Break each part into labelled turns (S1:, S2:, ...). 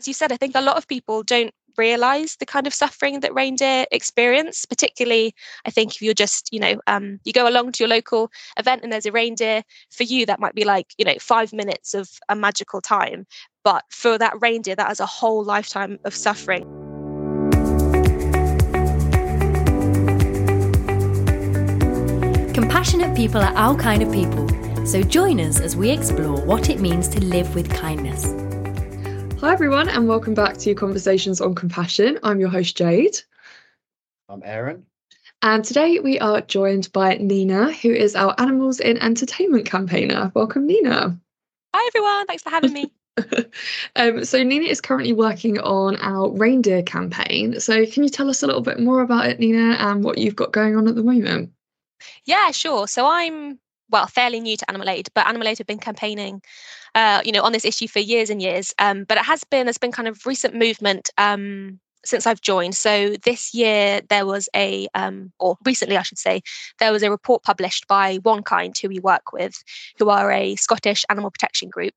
S1: as you said, I think a lot of people don't realize the kind of suffering that reindeer experience particularly i think if you're just you know um, you go along to your local event and there's a reindeer for you that might be like you know five minutes of a magical time. But for that reindeer that is a whole lifetime of suffering.
S2: Compassionate people are our kind of people. So join us as we explore what it means to live with kindness
S3: Hi, everyone, and welcome back to Conversations on Compassion. I'm your host, Jade.
S4: I'm Aaron.
S3: And today we are joined by Nina, who is our Animals in Entertainment campaigner. Welcome, Nina.
S1: Hi, everyone. Thanks for having me.
S3: um, so, Nina is currently working on our reindeer campaign. So, can you tell us a little bit more about it, Nina, and what you've got going on at the moment?
S1: Yeah, sure. So, I'm well, fairly new to Animal Aid, but Animal Aid have been campaigning, uh, you know, on this issue for years and years. Um, but it has been, there's been kind of recent movement um, since I've joined. So this year there was a, um, or recently I should say, there was a report published by OneKind, who we work with, who are a Scottish animal protection group.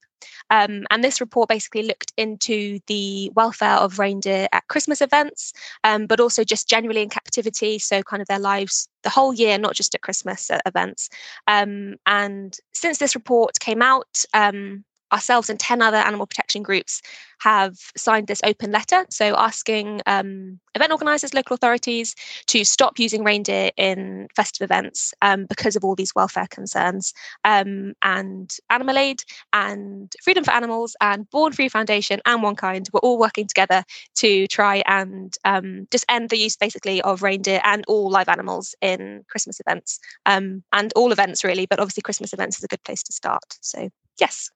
S1: Um, and this report basically looked into the welfare of reindeer at Christmas events, um, but also just generally in captivity. So, kind of their lives the whole year, not just at Christmas events. Um, and since this report came out, um, ourselves and 10 other animal protection groups have signed this open letter. So, asking um, event organisers, local authorities to stop using reindeer in festive events um, because of all these welfare concerns. Um, and Animal Aid and Freedom for Animals and Born Free Foundation and OneKind were all working together to try and um, just end the use basically of reindeer and all live animals in Christmas events um, and all events really, but obviously Christmas events is a good place to start. So, yes.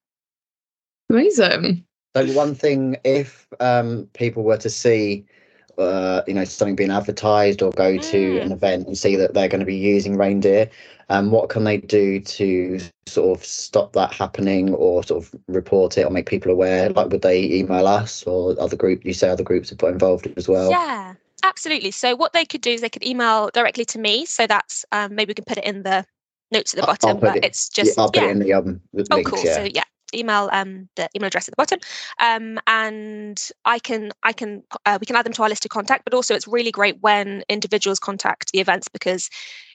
S3: Amazing.
S4: So one thing, if um, people were to see, uh, you know, something being advertised or go to mm. an event and see that they're going to be using reindeer, um, what can they do to sort of stop that happening or sort of report it or make people aware? Like, would they email us or other group? You say other groups have put involved as well.
S1: Yeah, absolutely. So what they could do is they could email directly to me. So that's um, maybe we can put it in the notes at the bottom, but
S4: it,
S1: it's just
S4: yeah, I'll put yeah. it in the um. The
S1: oh,
S4: links,
S1: cool.
S4: Yeah.
S1: So yeah, email um, the email address at the bottom um, and i can i can uh, we can add them to our list of contact but also it's really great when individuals contact the events because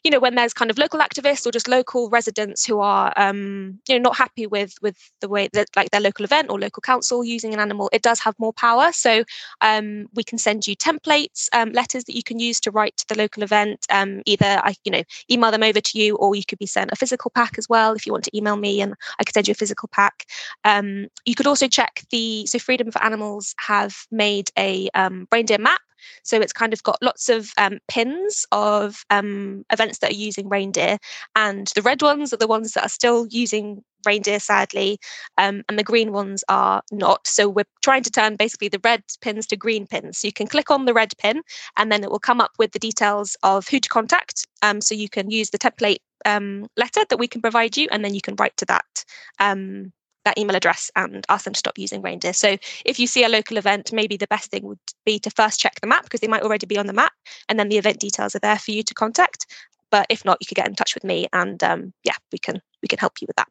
S1: you know when there's kind of local activists or just local residents who are um, you know not happy with with the way that like their local event or local council using an animal it does have more power. So um, we can send you templates um, letters that you can use to write to the local event. Um, either i you know email them over to you or you could be sent a physical pack as well if you want to email me and i could send you a physical pack. Um, you could also check the so freedom for animals have made a um, reindeer map so it's kind of got lots of um, pins of um, events that are using reindeer, and the red ones are the ones that are still using reindeer, sadly, um, and the green ones are not. So we're trying to turn basically the red pins to green pins. So you can click on the red pin, and then it will come up with the details of who to contact. Um, so you can use the template um, letter that we can provide you, and then you can write to that um, that email address and ask them to stop using reindeer. So if you see a local event, maybe the best thing would be to first check the map because they might already be on the map, and then the event details are there for you to contact. But if not, you could get in touch with me, and um, yeah, we can we can help you with that.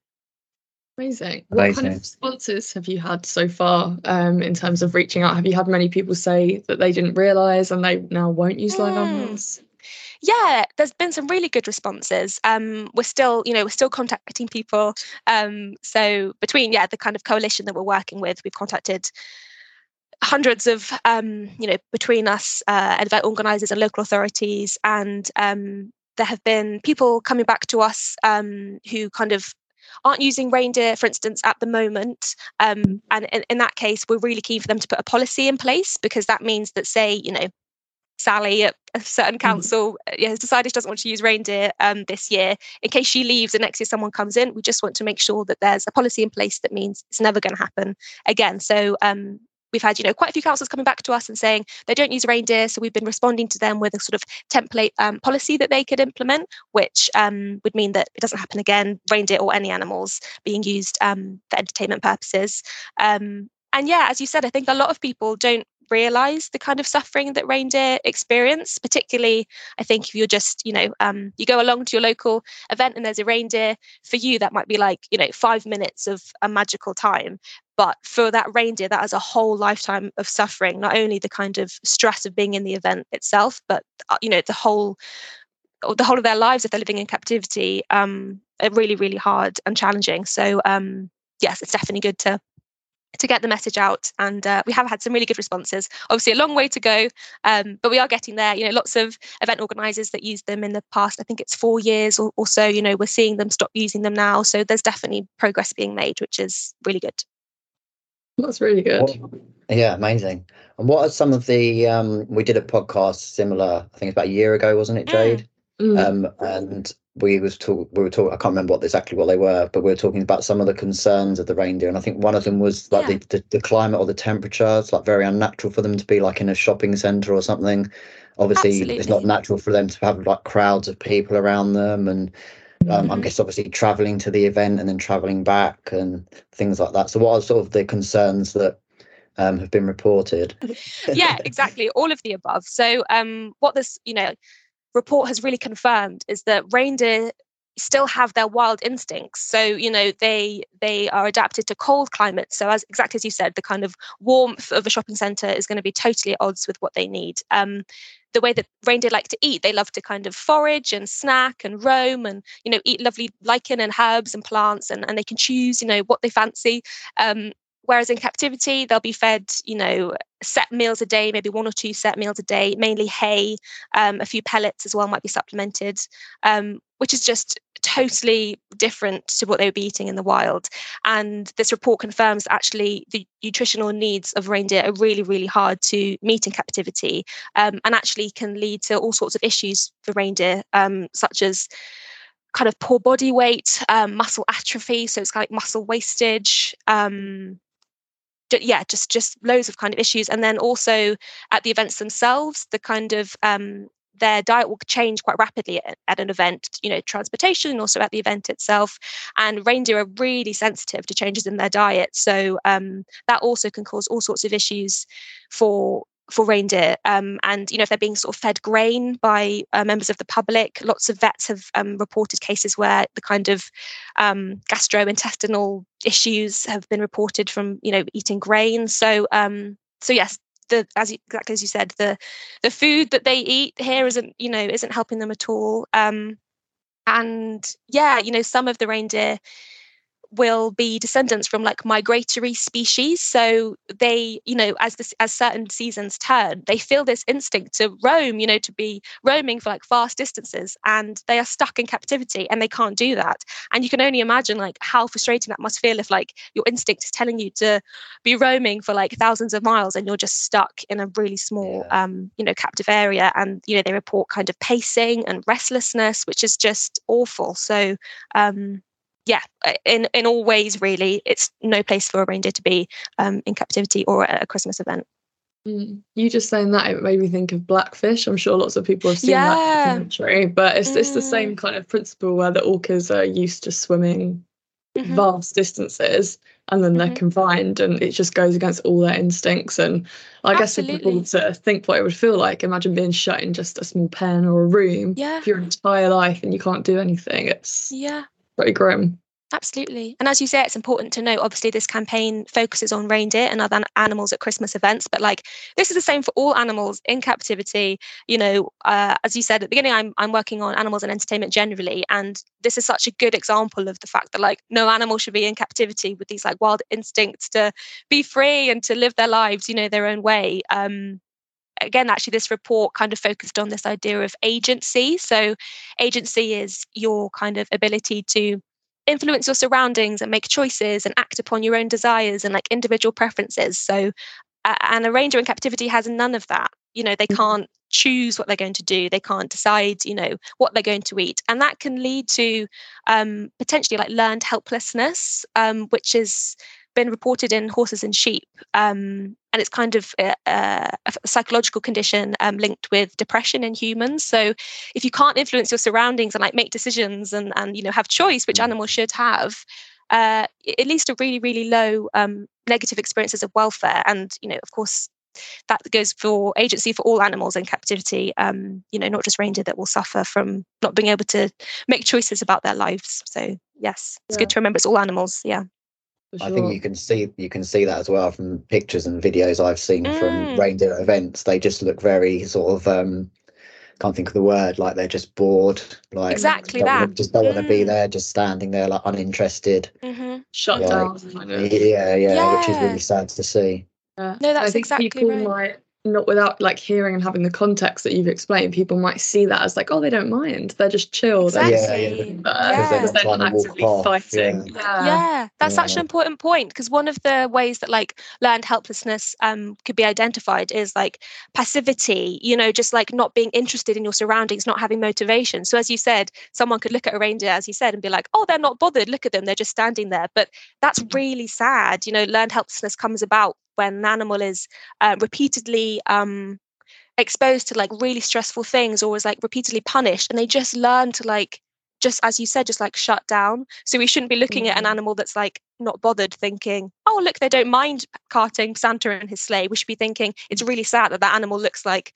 S3: Amazing. What Amazing. kind of responses have you had so far um, in terms of reaching out? Have you had many people say that they didn't realise and they now won't use live mm. animals?
S1: Yeah, there's been some really good responses. Um, we're still, you know, we're still contacting people. Um, so between yeah, the kind of coalition that we're working with, we've contacted hundreds of um, you know between us uh, event organisers and local authorities, and um, there have been people coming back to us um, who kind of aren't using reindeer, for instance, at the moment. Um, and in, in, that case, we're really keen for them to put a policy in place because that means that, say, you know, Sally at a certain mm. council mm. has decided she doesn't want to use reindeer um, this year. In case she leaves and next year someone comes in, we just want to make sure that there's a policy in place that means it's never going to happen again. So um, we've had you know quite a few councils coming back to us and saying they don't use reindeer so we've been responding to them with a sort of template um, policy that they could implement which um, would mean that it doesn't happen again reindeer or any animals being used um, for entertainment purposes um, and yeah as you said i think a lot of people don't realize the kind of suffering that reindeer experience particularly i think if you're just you know um, you go along to your local event and there's a reindeer for you that might be like you know five minutes of a magical time. But for that reindeer that has a whole lifetime of suffering not only the kind of stress of being in the event itself but uh, you know the whole the whole of their lives if they're living in captivity um, are really really hard and challenging. So um, yes it's definitely good to to get the message out and uh, we have had some really good responses. Obviously a long way to go um, but we are getting there. You know lots of event organizers that used them in the past i think it's four years or, or so you know we're seeing them stop using them now. So there's definitely progress being made which is really good.
S3: That's really good.
S4: What, yeah amazing. And what are some of the um, we did a podcast similar i think it's about a year ago wasn't it mm. jade? mm. Um, and we was talk we were talking I can't remember what exactly what they were, but we were talking about some of the concerns of the reindeer, and I think one of them was like yeah. the, the, the climate or the temperature. It's like very unnatural for them to be like in a shopping centre or something. Obviously, Absolutely. it's not natural for them to have like crowds of people around them, and um, mm-hmm. I guess obviously traveling to the event and then traveling back and things like that. So, what are sort of the concerns that um, have been reported?
S1: yeah, exactly, all of the above. So, um, what this, you know, report has really confirmed is that reindeer still have their wild instincts. So you know they they are adapted to cold climates. So as exactly as you said the kind of warmth of a shopping center is going to be totally at odds with what they need. Um, the way that reindeer like to eat they love to kind of forage and snack and roam and you know eat lovely lichen and herbs and plants and, and they can choose you know what they fancy. Um, Whereas in captivity, they'll be fed, you know, set meals a day, maybe one or two set meals a day, mainly hay, um, a few pellets as well might be supplemented, um, which is just totally different to what they would be eating in the wild. And this report confirms actually the nutritional needs of reindeer are really, really hard to meet in captivity um, and actually can lead to all sorts of issues for reindeer, um, such as kind of poor body weight, um, muscle atrophy, so it's like muscle wastage, um, yeah just just loads of kind of issues and then also at the events themselves the kind of um, their diet will change quite rapidly at, at, an event, you know, transportation, also at the event itself. And reindeer are really sensitive to changes in their diet. So um, that also can cause all sorts of issues for for reindeer. Um, and you know, if they're being sort of fed grain by uh, members of the public, lots of vets have um, reported cases where the kind of um, gastrointestinal issues have been reported from you know eating grain. So um, so yes. The, as exactly as you said, the the food that they eat here isn't you know isn't helping them at all. Um, and yeah, you know some of the reindeer will be descendants from like migratory species. So they you know as this as certain seasons turn they feel this instinct to roam you know to be roaming for like vast distances and they are stuck in captivity and they can't do that. And you can only imagine like how frustrating that must feel if like your instinct is telling you to be roaming for like thousands of miles and you're just stuck in a really small yeah. um you know captive area and you know they report kind of pacing and restlessness which is just awful. So um yeah, uh, in in all ways, really, it's no place for a reindeer to be um, in captivity or at a Christmas event.
S3: Mm. You just saying that it made me think of Blackfish. I'm sure lots of people have seen yeah. that documentary, but it's mm. it's the same mm. kind of principle where the orcas are used to swimming mm-hmm. vast distances and then they're mm-hmm. confined and it just goes against all their instincts and i Absolutely. guess if people to think what it would feel like imagine being shut in just a small pen or a room
S1: yeah.
S3: for your entire life and you can't do anything it's
S1: yeah
S3: pretty grim.
S1: Absolutely. And as you say, it's important to note obviously, this campaign focuses on reindeer and other animals at Christmas events, but like this is the same for all animals in captivity. You know, uh, as you said at the beginning, I'm, I'm working on animals and entertainment generally. And this is such a good example of the fact that like no animal should be in captivity with these like wild instincts to be free and to live their lives, you know, their own way. Um, again, actually, this report kind of focused on this idea of agency. So, agency is your kind of ability to influence your surroundings and make choices and act upon your own desires and like individual preferences. So, uh, and a reindeer in captivity has none of that. You know, they mm-hmm. can't choose what they're going to do. They can't decide, you know, what they're going to eat, and that can lead to um, potentially like learned helplessness, um, which is been reported in horses and sheep, um, and it's kind of a, a, a psychological condition um, linked with depression in humans. So, if you can't influence your surroundings and like make decisions and and you know have choice, which mm. animals should have, uh, it leads to really really low um, negative experiences of welfare, and you know of course that goes for agency for all animals in captivity. Um, you know, not just reindeer that will suffer from not being able to make choices about their lives. So yes, it's yeah. good to remember it's all animals. Yeah.
S4: Sure. I think you can see you can see that as well from pictures and videos I've seen mm. from reindeer events. They just look very sort of um, can't think of the word like they're just bored like
S1: exactly that
S4: just don't mm. want to be there just standing there like uninterested
S1: mm-hmm.
S3: shut like, down
S4: yeah, yeah, yeah which is really sad to see
S1: yeah. no that's
S3: I think
S1: exactly
S3: people
S1: right.
S3: might not without like hearing and having the context that you've explained, people might see that as like, oh, they don't mind. They're just chill.
S1: Exactly.
S3: They're
S1: yeah, yeah. yeah.
S3: They're, not actively fighting.
S1: Yeah. yeah. that's such an important point because one of the ways that like learned helplessness um could be identified is like passivity. You know, just like not being interested in your surroundings, not having motivation. So as you said, someone could look at a reindeer, as you said, and be like, oh, they're not bothered. Look at them. They're just standing there. But that's really sad. You know, learned helplessness comes about when an animal is uh, repeatedly um, exposed to like really stressful things or is like repeatedly punished and they just learn to like just as you said just like shut down so we shouldn't be looking mm-hmm. at an mm-hmm. animal that's like not bothered thinking oh look they don't mind carting santa and his sleigh we should be thinking it's really sad that that animal looks like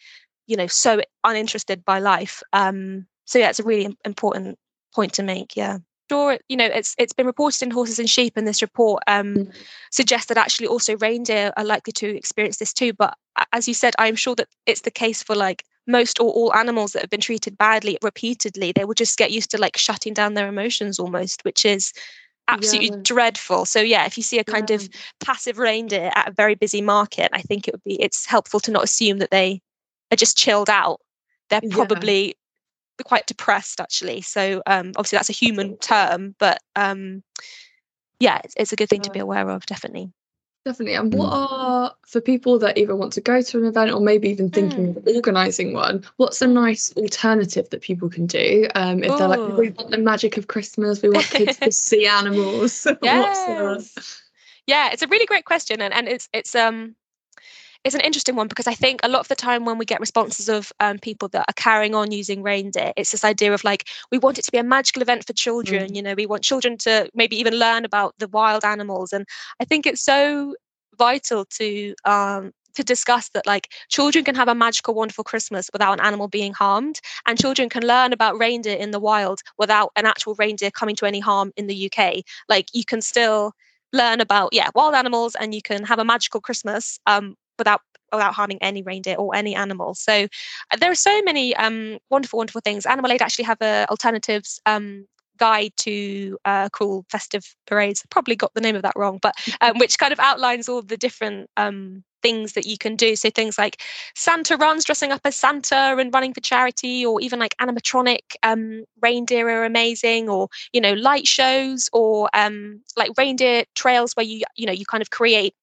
S1: you know so uninterested by life um so yeah it's a really important point to make yeah sure you know it's it's been reported in horses and sheep and this report um, mm. suggests that actually also reindeer are likely to experience this too but as you said i'm sure that it's the case for like most or all animals that have been treated badly repeatedly they will just get used to like shutting down their emotions almost which is absolutely yeah. dreadful so yeah if you see a kind yeah. of passive reindeer at a very busy market i think it would be it's helpful to not assume that they are just chilled out they're probably quite depressed actually. So um, obviously that's a human term, but um, yeah, it's, it's, a good thing to be aware of, definitely.
S3: Definitely. And what mm. are for people that either want to go to an event or maybe even thinking mm. of organising one? What's a nice alternative that people can do um, if they're like, we want the magic of Christmas, we want kids to see animals?
S1: Yes. yeah, it's a really great question, and and it's it's um it's an interesting one because I think a lot of the time when we get responses of um, people that are carrying on using reindeer, it's this idea of like we want it to be a magical event for children. Mm. You know, we want children to maybe even learn about the wild animals, and I think it's so vital to um, to discuss that like children can have a magical wonderful christmas without an animal being harmed and children can learn about reindeer in the wild without an actual reindeer coming to any harm in the uk like you can still learn about yeah wild animals and you can have a magical christmas um, without without harming any reindeer or any animal. So uh, there are so many um, wonderful, wonderful things. Animal Aid actually have a alternatives um, guide to uh, cruel festive parades. Probably got the name of that wrong, but um, which kind of outlines all the different um, things that you can do. So things like Santa runs, dressing up as Santa and running for charity, or even like animatronic um, reindeer are amazing, or you know light shows, or um, like reindeer trails where you you know you kind of create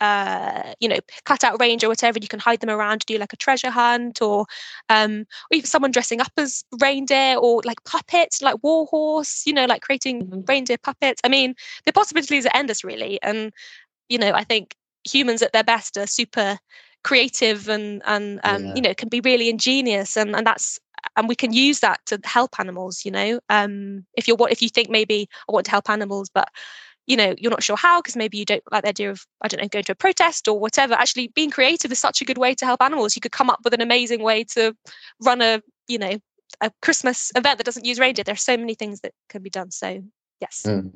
S1: uh, you know, cut out range or whatever, you can hide them around to do like a treasure hunt or um, or even someone dressing up as reindeer or like puppets, like warhorse, you know, like creating mm-hmm. reindeer puppets. I mean, the possibilities are endless really. And, you know, I think humans at their best are super creative and and um, yeah. you know can be really ingenious and and that's and we can use that to help animals you know um if you're what if you think maybe i want to help animals but you know you're not sure how because maybe you don't like the idea of i don't know going to a protest or whatever. Actually being creative is such a good way to help animals. You could come up with an amazing way to run a you know a christmas event that doesn't use reindeer. There's so many things that can be done. So yes.
S4: Mm.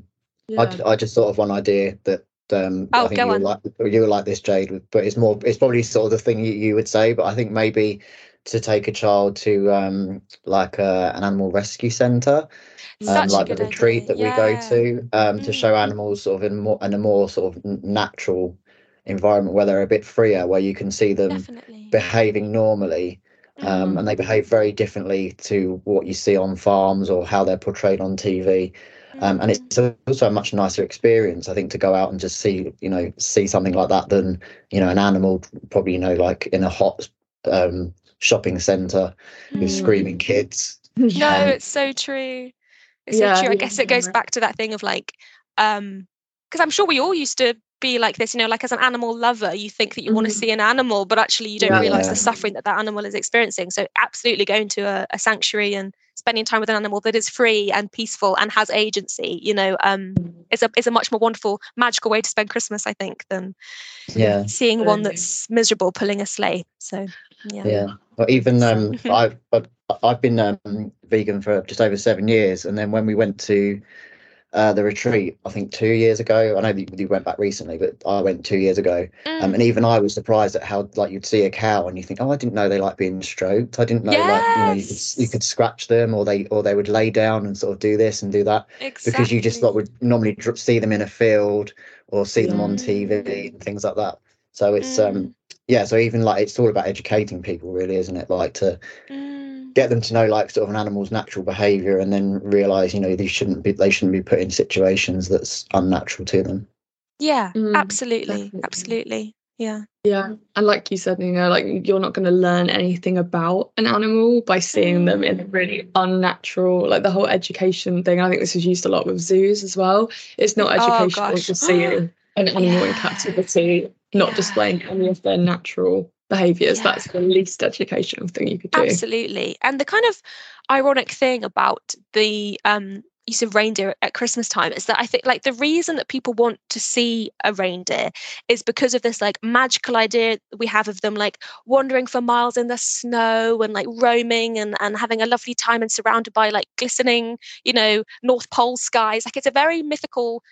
S4: yeah. I, I just thought of one idea that um,
S1: oh,
S4: I think
S1: you
S4: were like you were like this, Jade, but it's more it's probably sort of the thing you, you would say, but I think maybe to take a child to um, like a, an animal rescue centre, um, like the retreat idea. that yeah. we go to, um, mm. to show animals sort of in more in a more sort of natural environment where they're a bit freer, where you can see them
S1: Definitely.
S4: behaving normally. Um, mm. And they behave very differently to what you see on farms or how they're portrayed on TV. Um, and it's mm. also a much nicer experience, I think, to go out and just see, you know, see something like that than, you know, an animal probably, you know, like in a hot um, shopping centre mm. with screaming kids.
S1: No, um, it's so true. It's yeah, so true. I guess it goes back to that thing of like, um, because I'm sure we all used to be like this, you know, like as an animal lover, you think that you mm-hmm. want to see an animal, but actually you don't yeah, realize yeah. the suffering that that animal is experiencing. So absolutely going to a, a sanctuary and spending time with an animal that is free and peaceful and has agency you know um is a is a much more wonderful magical way to spend christmas i think than
S4: yeah
S1: seeing one that's miserable pulling a sleigh so yeah
S4: yeah but even um i've i've been um, vegan for just over seven years and then when we went to uh, the retreat, I think two years ago. I know that you went back recently, but I went two years ago. Um, mm. Um, and even I was surprised at how like you'd see a cow and you think, oh, I didn't know they like being stroked. I didn't know yes. like you know you could, you could scratch them or they or they would lay down and sort of do this and do that exactly. because you just like would normally see them in a field or see them on TV and things like that. So it's um, mm. um yeah. So even like it's all about educating people, really, isn't it? Like to. Mm get them to know like sort of an animal's natural behavior and then realize you know they shouldn't be they shouldn't be put in situations that's unnatural to them
S1: yeah mm, absolutely definitely. absolutely yeah
S3: yeah and like you said you know like you're not going to learn anything about an animal by seeing mm. them in a really unnatural like the whole education thing i think this is used a lot with zoos as well it's not oh, educational oh, to seeing an animal yeah. in captivity not yeah. displaying any of their natural behaviors yeah. that's the least educational thing you could do
S1: absolutely and the kind of ironic thing about the um use of reindeer at Christmas time is that I think like the reason that people want to see a reindeer is because of this like magical idea we have of them like wandering for miles in the snow and like roaming and, and having a lovely time and surrounded by like glistening, you know, North Pole skies. Like it's a very mythical,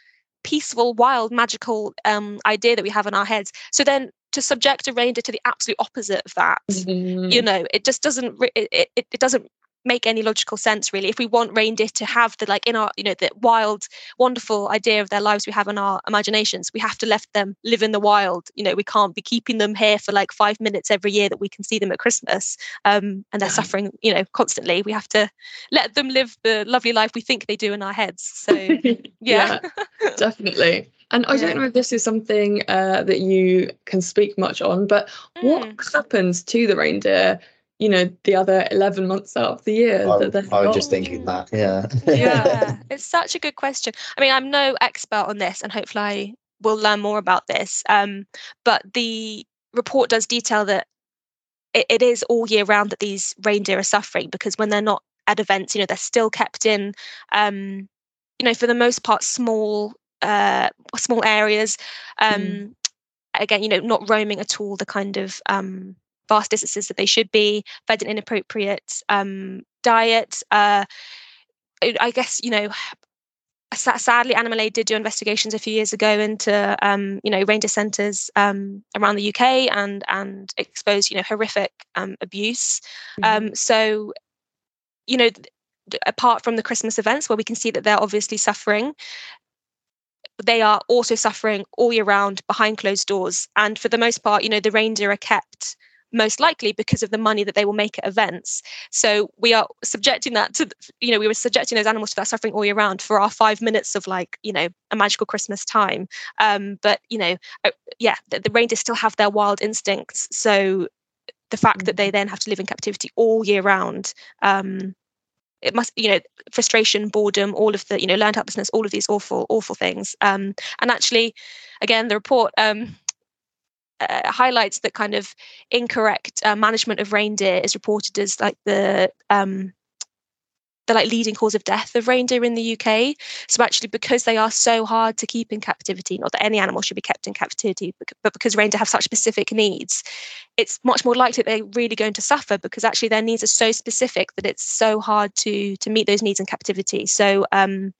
S1: peaceful, wild, magical um idea that we have in our heads. So then to subject a reindeer to the absolute opposite of that mm-hmm. you know it just doesn't it, it, it doesn't make any logical sense really. If we want reindeer to have the like in our you know the wild wonderful idea of their lives we have in our imaginations we have to let them live in the wild. You know we can't be keeping them here for like five minutes every year that we can see them at christmas um, and they're suffering you know constantly. We have to let them live the lovely life we think they do in our heads. So yeah,
S3: yeah definitely. And I don't know if this is something uh, that you can speak much on, but mm. what happens to the reindeer? You know, the other eleven months out of the year.
S4: I, that I was just thinking that. Yeah.
S1: yeah, it's such a good question. I mean, I'm no expert on this, and hopefully, I will learn more about this. Um, but the report does detail that it, it is all year round that these reindeer are suffering because when they're not at events, you know, they're still kept in. Um, you know, for the most part, small uh, small areas. Um, mm. Again, you know, not roaming at all the kind of um, vast distances that they should be, fed an inappropriate um, diet. Uh, I guess you know. Sadly, Animal Aid did do investigations a few years ago into, um, you know, reindeer centres um, around the UK and and exposed, you know, horrific um, abuse. Mm. so, you know, apart from the Christmas events where we can see that they're obviously suffering, they are also suffering all year round behind closed doors. And for the most part, you know, the reindeer are kept most likely because of the money that they will make at events. So we are subjecting that to, you know, we were subjecting those animals to that suffering all year round for our five minutes of like, you know, a magical Christmas time. Um, but you know, uh, yeah, the, the reindeer still have their wild instincts. So the fact that they mm-hmm. then have to live in captivity all year round um, it must you know frustration boredom all of the you know learned helplessness all of these awful awful things um, and actually again the report um, uh, highlights that kind of incorrect uh, management of reindeer is reported as like the um, the like leading cause of death of reindeer in the UK. So actually, because they are so hard to keep in captivity, not that any animal should be kept in captivity, but because reindeer have such specific needs, it's much more likely they're really going to suffer because actually their needs are so specific that it's so hard to to meet those needs in captivity. So um,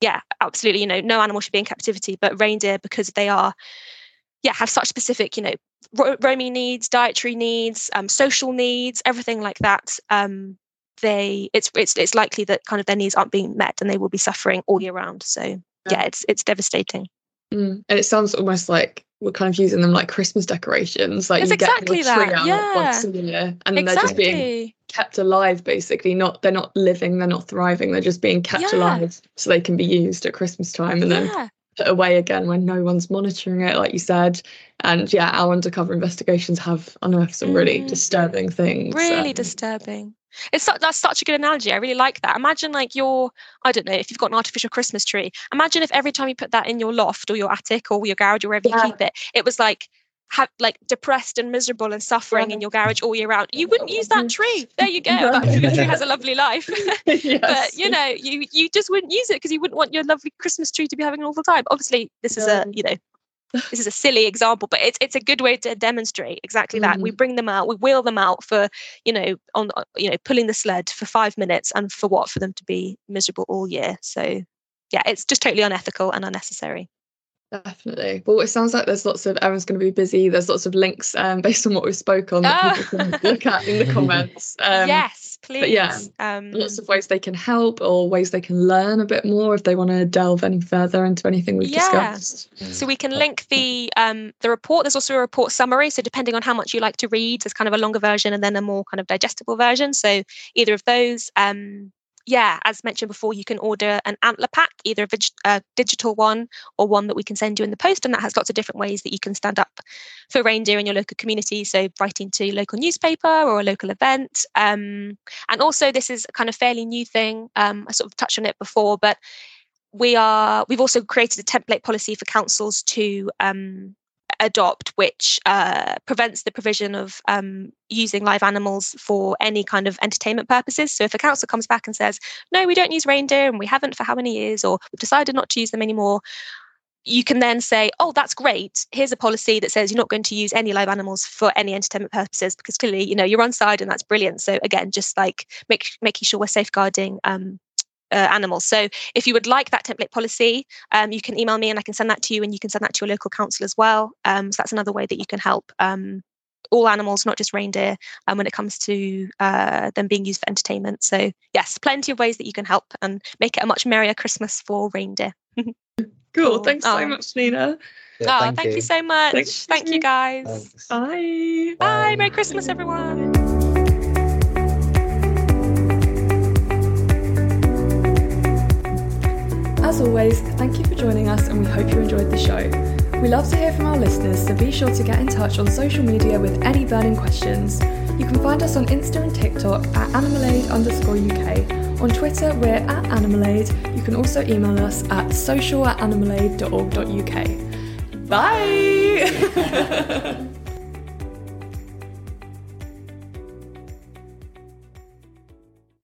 S1: yeah, absolutely, you know, no animal should be in captivity, but reindeer because they are yeah have such specific you know ro- roaming needs dietary needs um, social needs everything like that um, they it's it's it's likely that kind of their needs aren't being met and they will be suffering all year round. So yeah, yeah it's it's devastating.
S3: Mm. And it sounds almost like we're kind of using them like Christmas decorations. Like you
S1: exactly
S3: get a
S1: tree out yeah.
S3: once a year, and exactly. they're just being kept alive. Basically, not they're not living, they're not thriving. They're just being kept yeah. alive so they can be used at Christmas time, and yeah. then put away again when no one's monitoring it, like you said. And yeah, our undercover investigations have unearthed some really mm. disturbing things.
S1: Really um, disturbing. It's that's such a good analogy. I really like that. Imagine like your, I don't know, if you've got an artificial Christmas tree. Imagine if every time you put that in your loft or your attic or your garage or wherever yeah. you keep it, it was like have like depressed and miserable and suffering in your garage all year round you wouldn't use that tree there you go that tree has a lovely life yes. but you know you you just wouldn't use it because you wouldn't want your lovely christmas tree to be having an awful time obviously this is a you know this is a silly example, but it's it's a good way to demonstrate exactly that. Mm. We bring them out, we wheel them out for you know on you know pulling the sled for five minutes, and for what? For them to be miserable all year. So yeah, it's just totally unethical and unnecessary.
S3: Definitely. Well, it sounds like there's lots of everyone's going to be busy. There's lots of links um, based on what we spoke on that people can look at in the comments.
S1: Um, yes, please.
S3: But yeah, um, lots of ways they can help or ways they can learn a bit more if they want to delve any further into anything we've yeah. discussed.
S1: So we can link the um, the report. There's also a report summary. So depending on how much you like to read, there's kind of a longer version and then a more kind of digestible version. So either of those. Yeah, as mentioned before, you can order an antler pack, either a, a, digital one or one that we can send you in the post. And that has lots of different ways that you can stand up for reindeer in your local community. So, writing to local newspaper or a local event. Um, and also, this is a kind of fairly new thing. Um, I sort of touched on it before, but we are we've also created a template policy for councils to um, adopt, which uh, prevents the provision of um, using live animals for any kind of entertainment purposes. So if a council comes back and says, no, we don't use reindeer and we haven't for how many years, or we've decided not to use them anymore, you can then say, oh, that's great. Here's a policy that says you're not going to use any live animals for any entertainment purposes because clearly, you know, you're on side and that's brilliant. So again, just like make, making sure we're safeguarding um, uh, animals. So if you would like that template policy, um, you can email me and I can send that to you, and you can send that to your local council as well. Um, so that's another way that you can help um, all animals, not just reindeer, um, when it comes to uh, them being used for entertainment. So yes, plenty of ways that you can help and make it a much merrier Christmas for reindeer.
S3: cool. Thanks oh. so much, Nina.
S1: Yeah, oh, thank, thank you. you. so much. Thanks. Thank you, guys.
S3: Thanks. Bye.
S1: Bye. Bye. Merry Christmas, everyone.
S3: As always, thank you for joining us and we hope you enjoyed the show. We love to hear from our listeners, so be sure to get in touch on social media with any burning questions. You can find us on Insta and TikTok at animalaid underscore UK. On Twitter, we're at animalaid. You can also email us at social at animalaid.org.uk. Bye!